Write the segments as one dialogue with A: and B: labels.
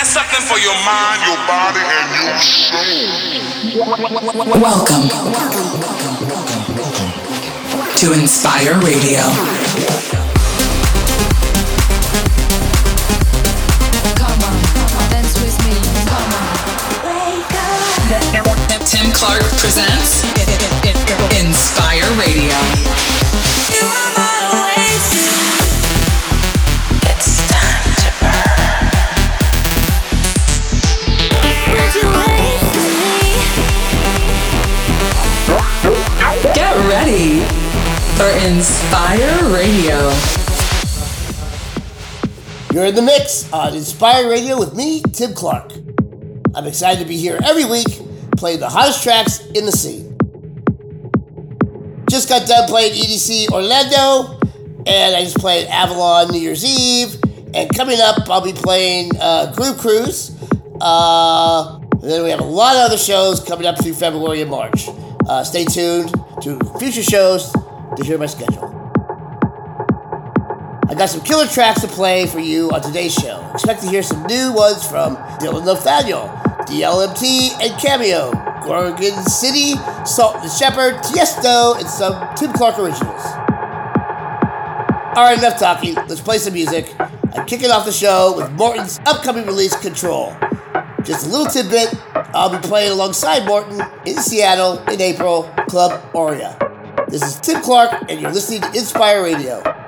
A: got something for your mind, your body, and your
B: soul. Welcome to Inspire Radio. Come on, dance with me. Come on. Tim Clark presents Inspire Radio. For Inspire Radio.
C: You're in the mix on Inspire Radio with me, Tim Clark. I'm excited to be here every week playing the hottest tracks in the scene. Just got done playing EDC Orlando, and I just played Avalon New Year's Eve. And coming up, I'll be playing uh, Groove Cruise. Uh, and then we have a lot of other shows coming up through February and March. Uh, stay tuned to future shows to hear my schedule. I got some killer tracks to play for you on today's show. Expect to hear some new ones from Dillon Nathaniel, DLMT, and Kamino, Gorgon City, Sultan + Shepard, Tiesto, and some Tim Clark originals. Alright, enough talking. Let's play some music. I'm kicking off the show with Morten's upcoming release, Control. Just a little tidbit I'll be playing alongside Morten in Seattle in April, Club Aria. This is Tim Clark, and you're listening to Inspire Radio.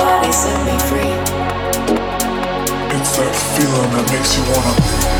D: body set me free.
E: It's that feeling that makes you wanna.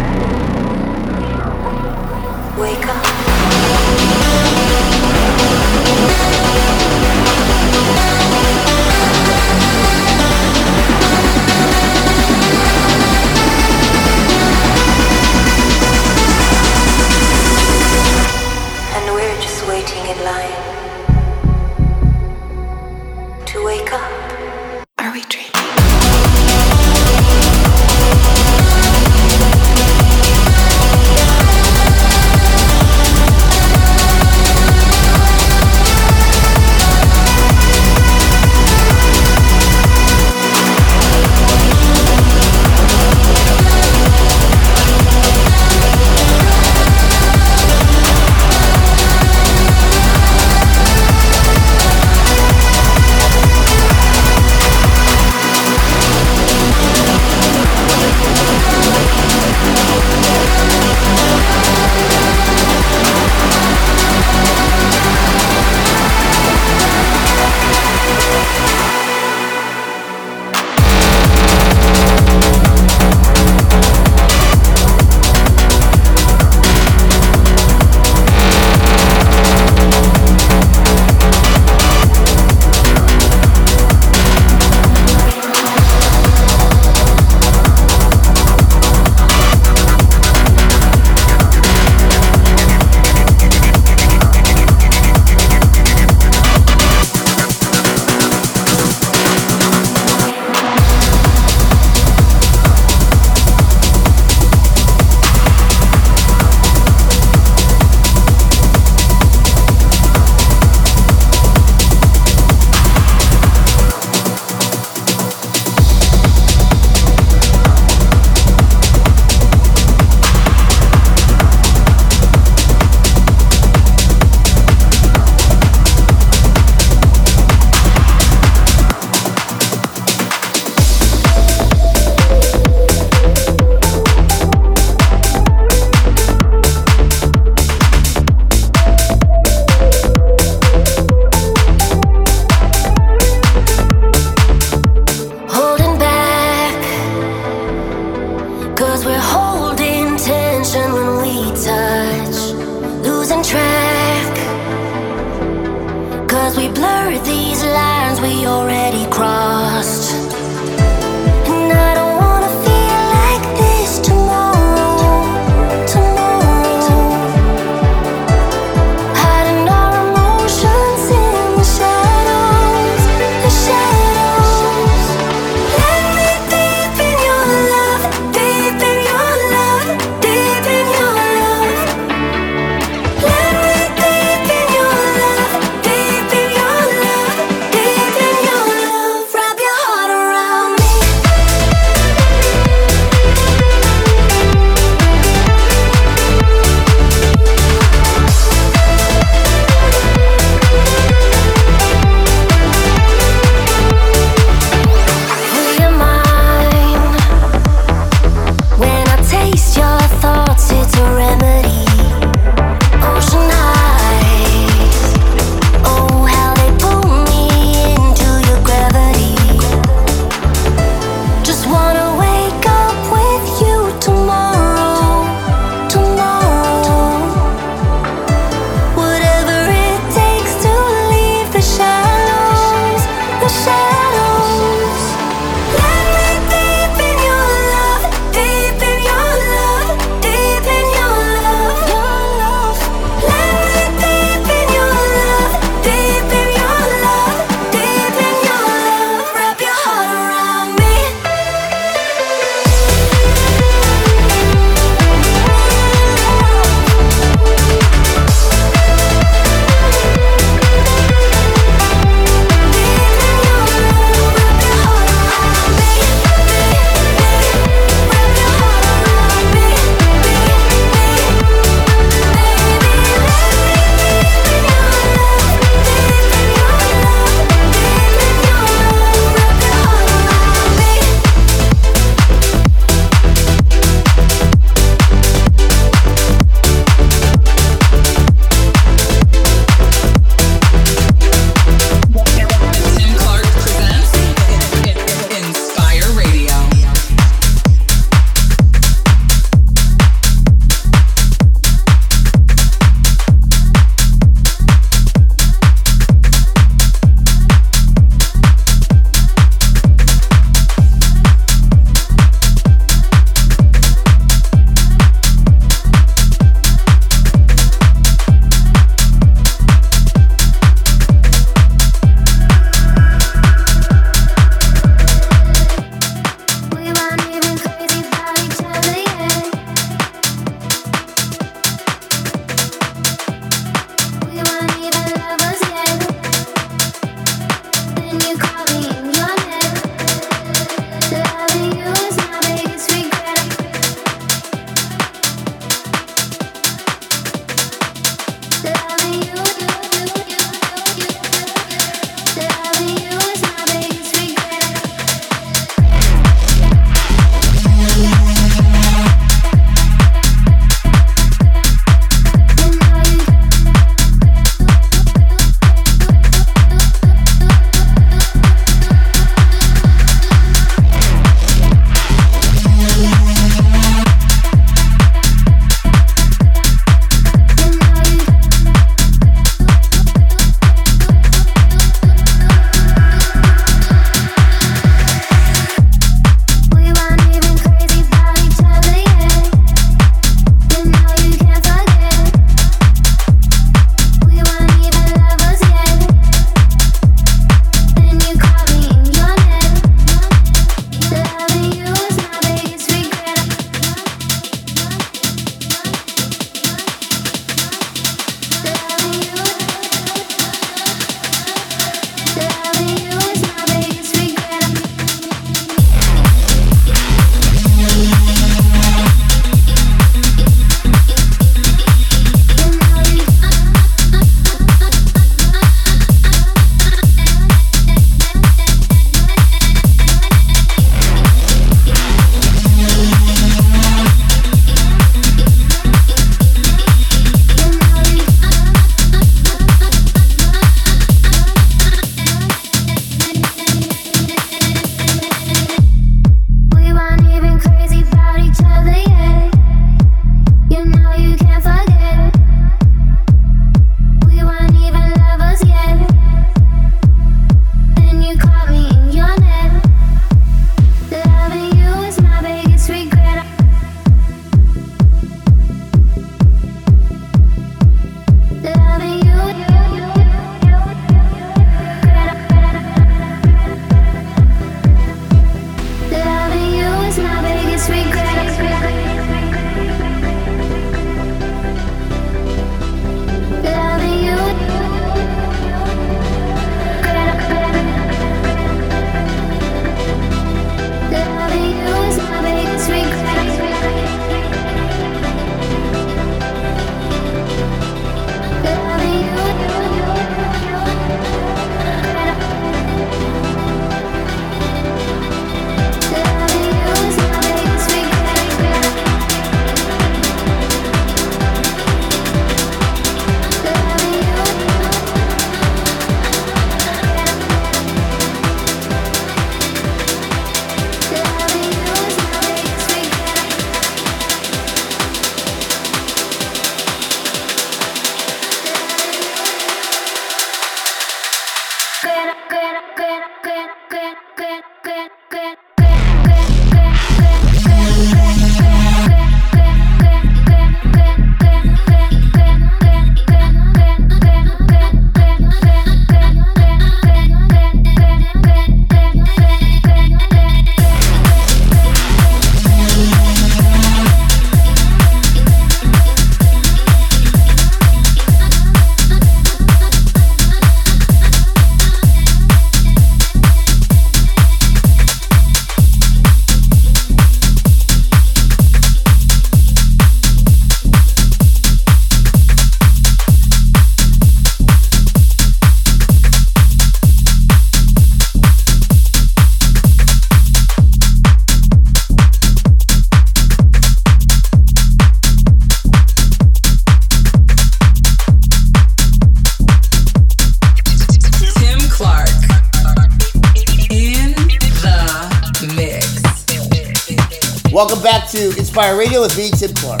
F: Fire Radio with me, Tim Clark.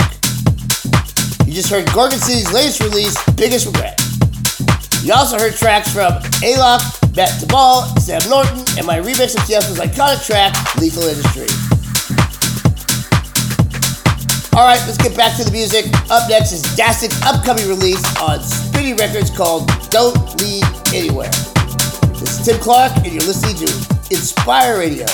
F: You just heard Gorgon City's latest release, Biggest Regret. You also heard tracks from Alok, Matt Dybal, Sam Noton, and my remix of Tiësto's iconic track, Lethal Industry. Alright, let's get back to the music. Up next is Dastic's upcoming release on Spinnin' Records called Don't Lead Anywhere. This is Tim Clark, and you're listening to Inspire Radio.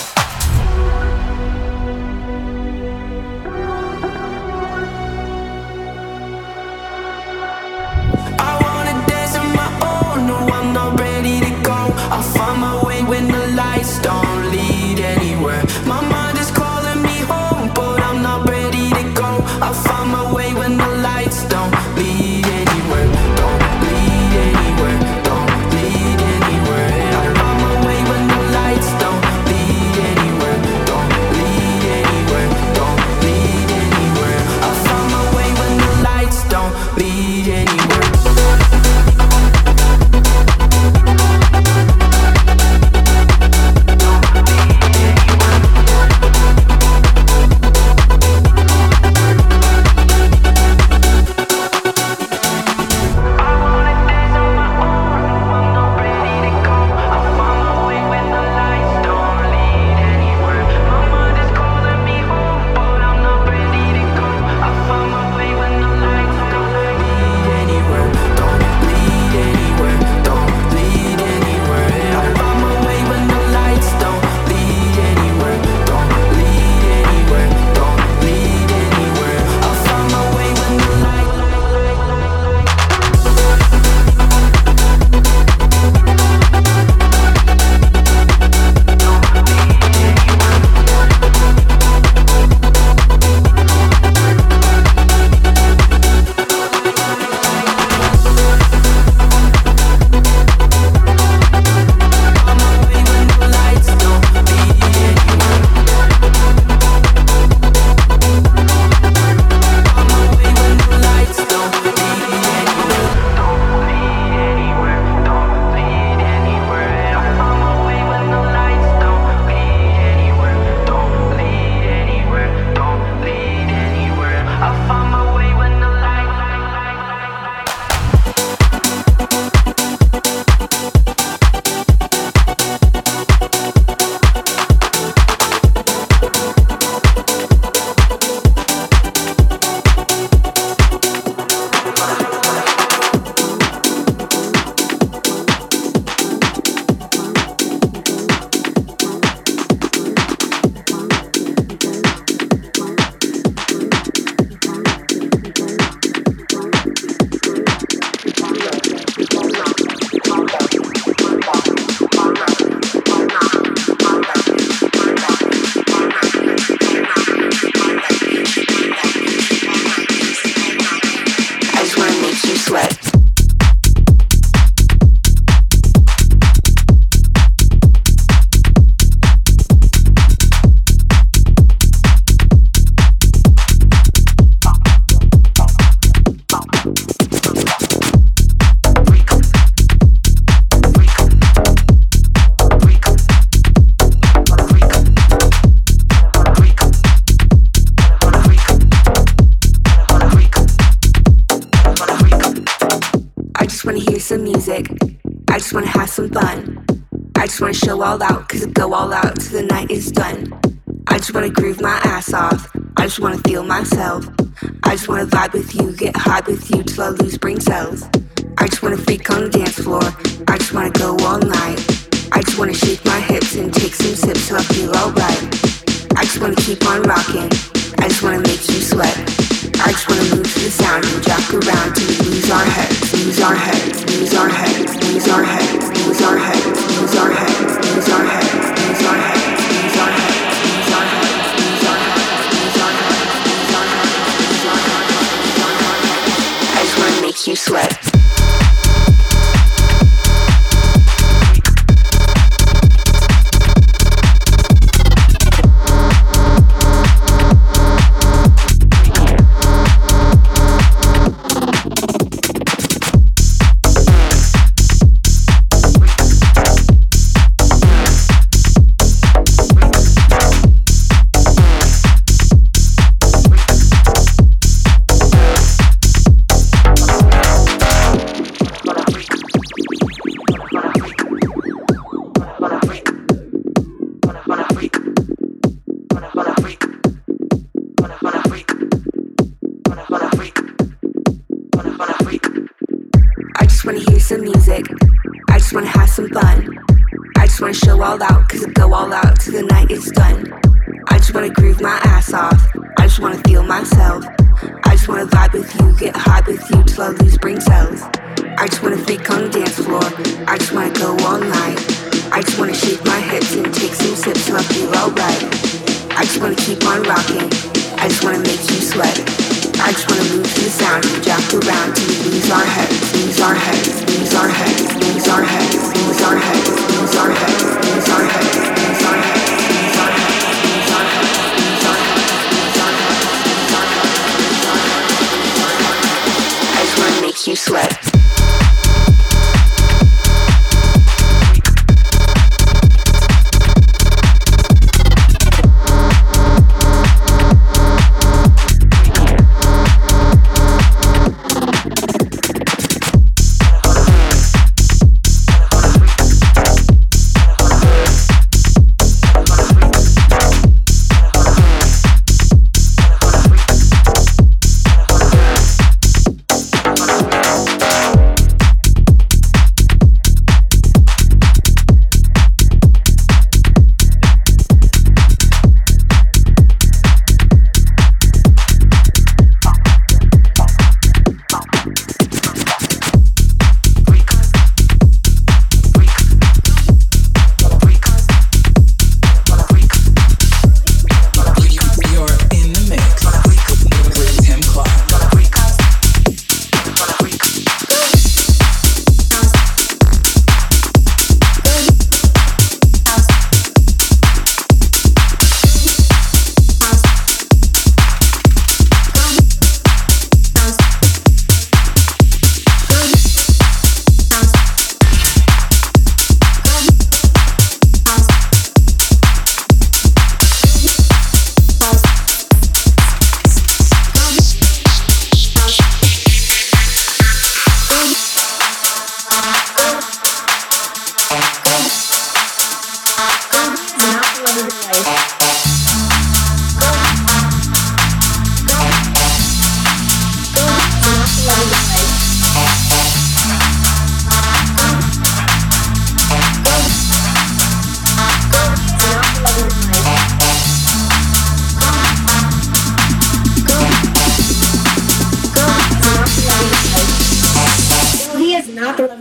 G: all out.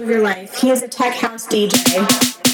H: Of your life. He is a tech house DJ.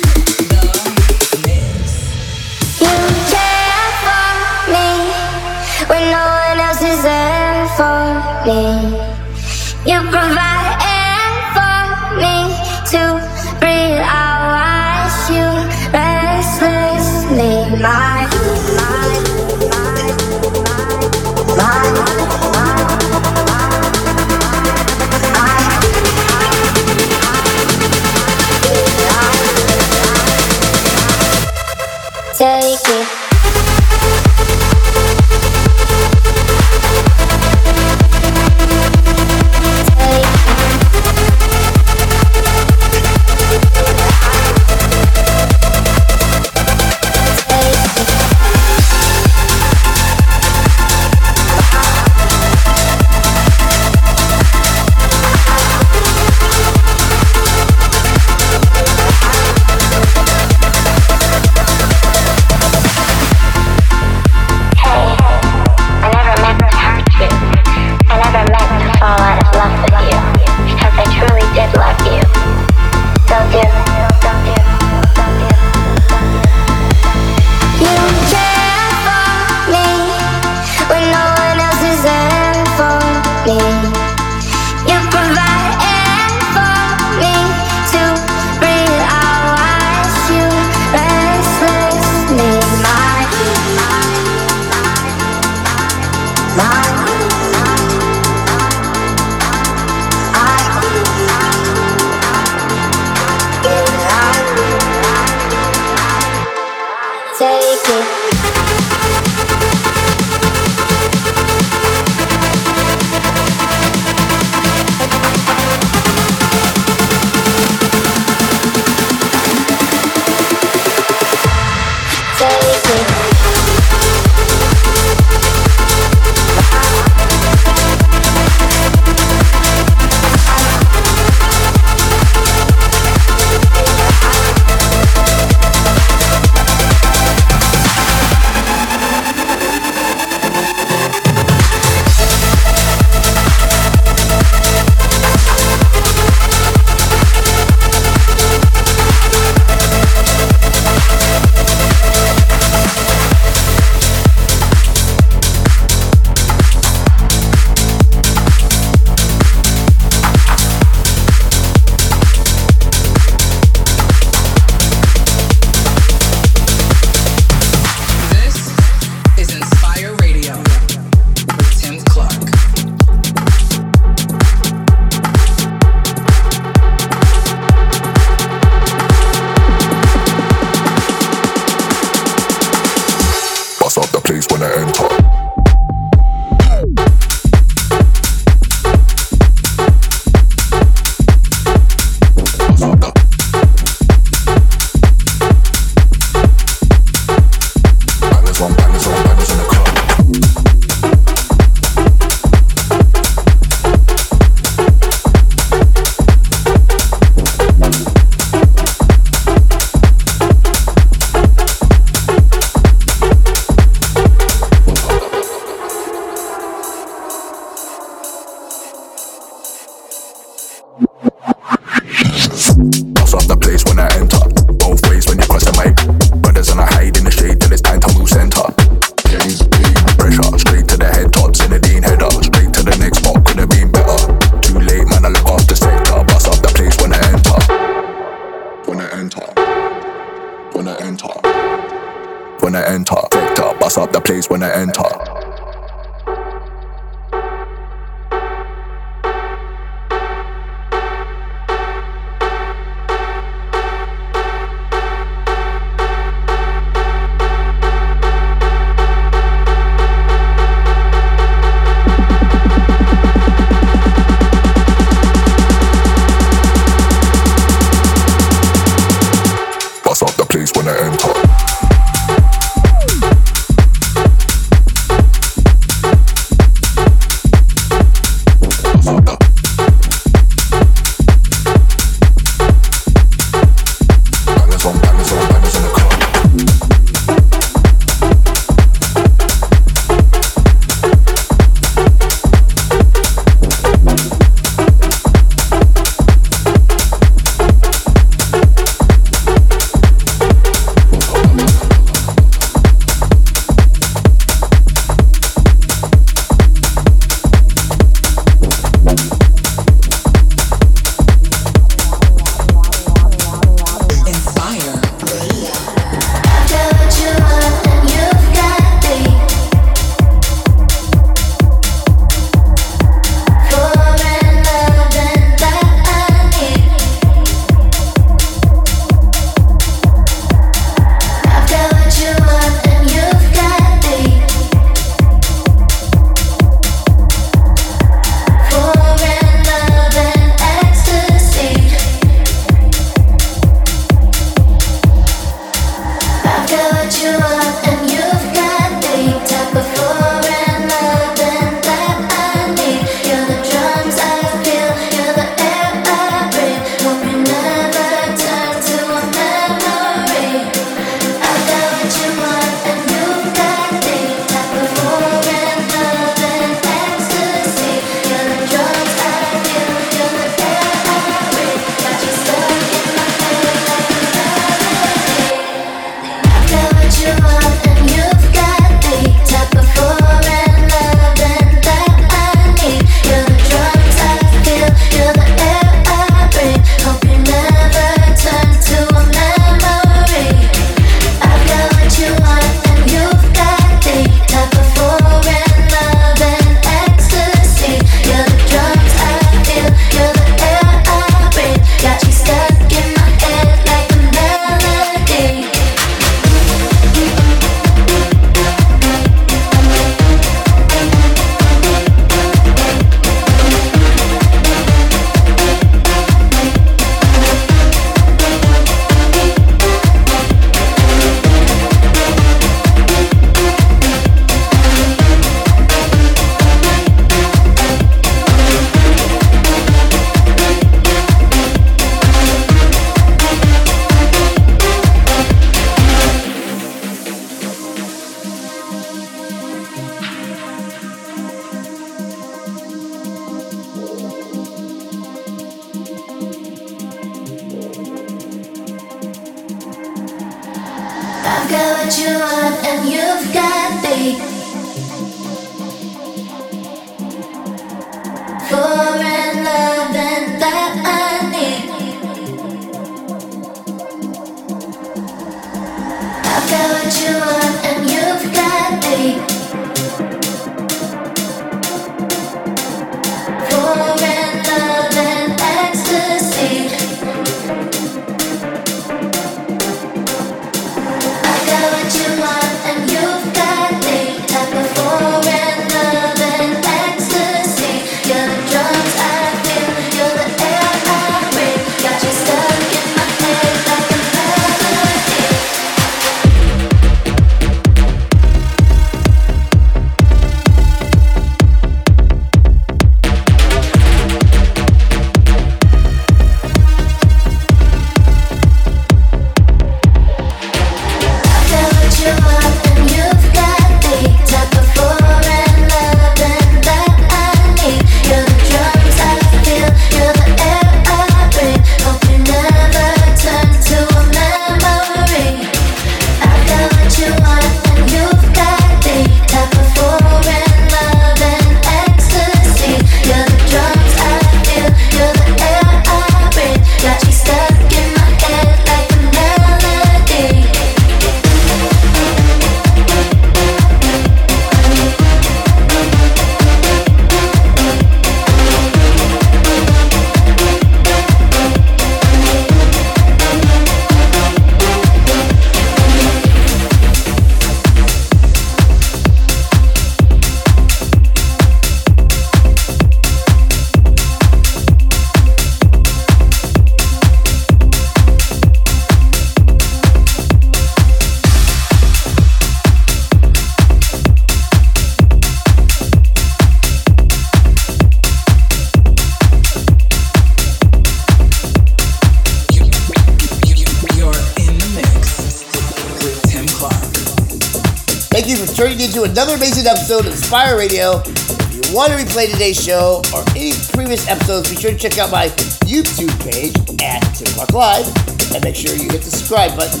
C: Episode of Inspire Radio. If you want to replay today's show or any previous episodes, be sure to check out my YouTube page at Tim Clark Live and make sure you hit the subscribe button.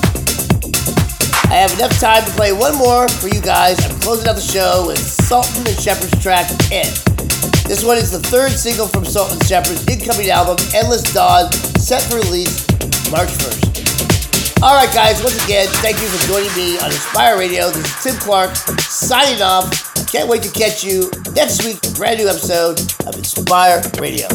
C: I have enough time to play one more for you guys. I'm closing out the show with Sultan and Shepard's track N. This one is the third single from Sultan Shepard's incoming album, Endless Dawn, set for release March 1st. All right, guys, once again, thank you for joining me on Inspire Radio. This is Tim Clark signing off. Can't wait to catch you next week, brand new episode of Inspire Radio.